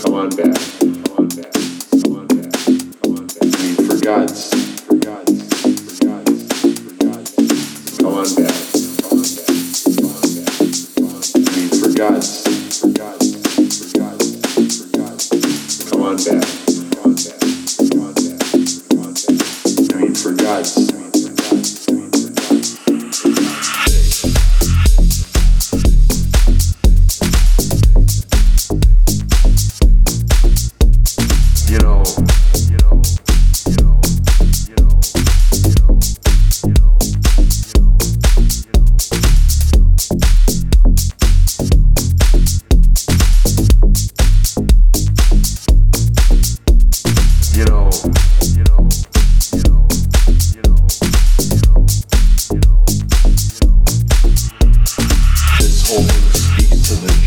Come on back. Come on back. Come on back. Come on. Come on back. Come on. Come on back.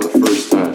for the first time.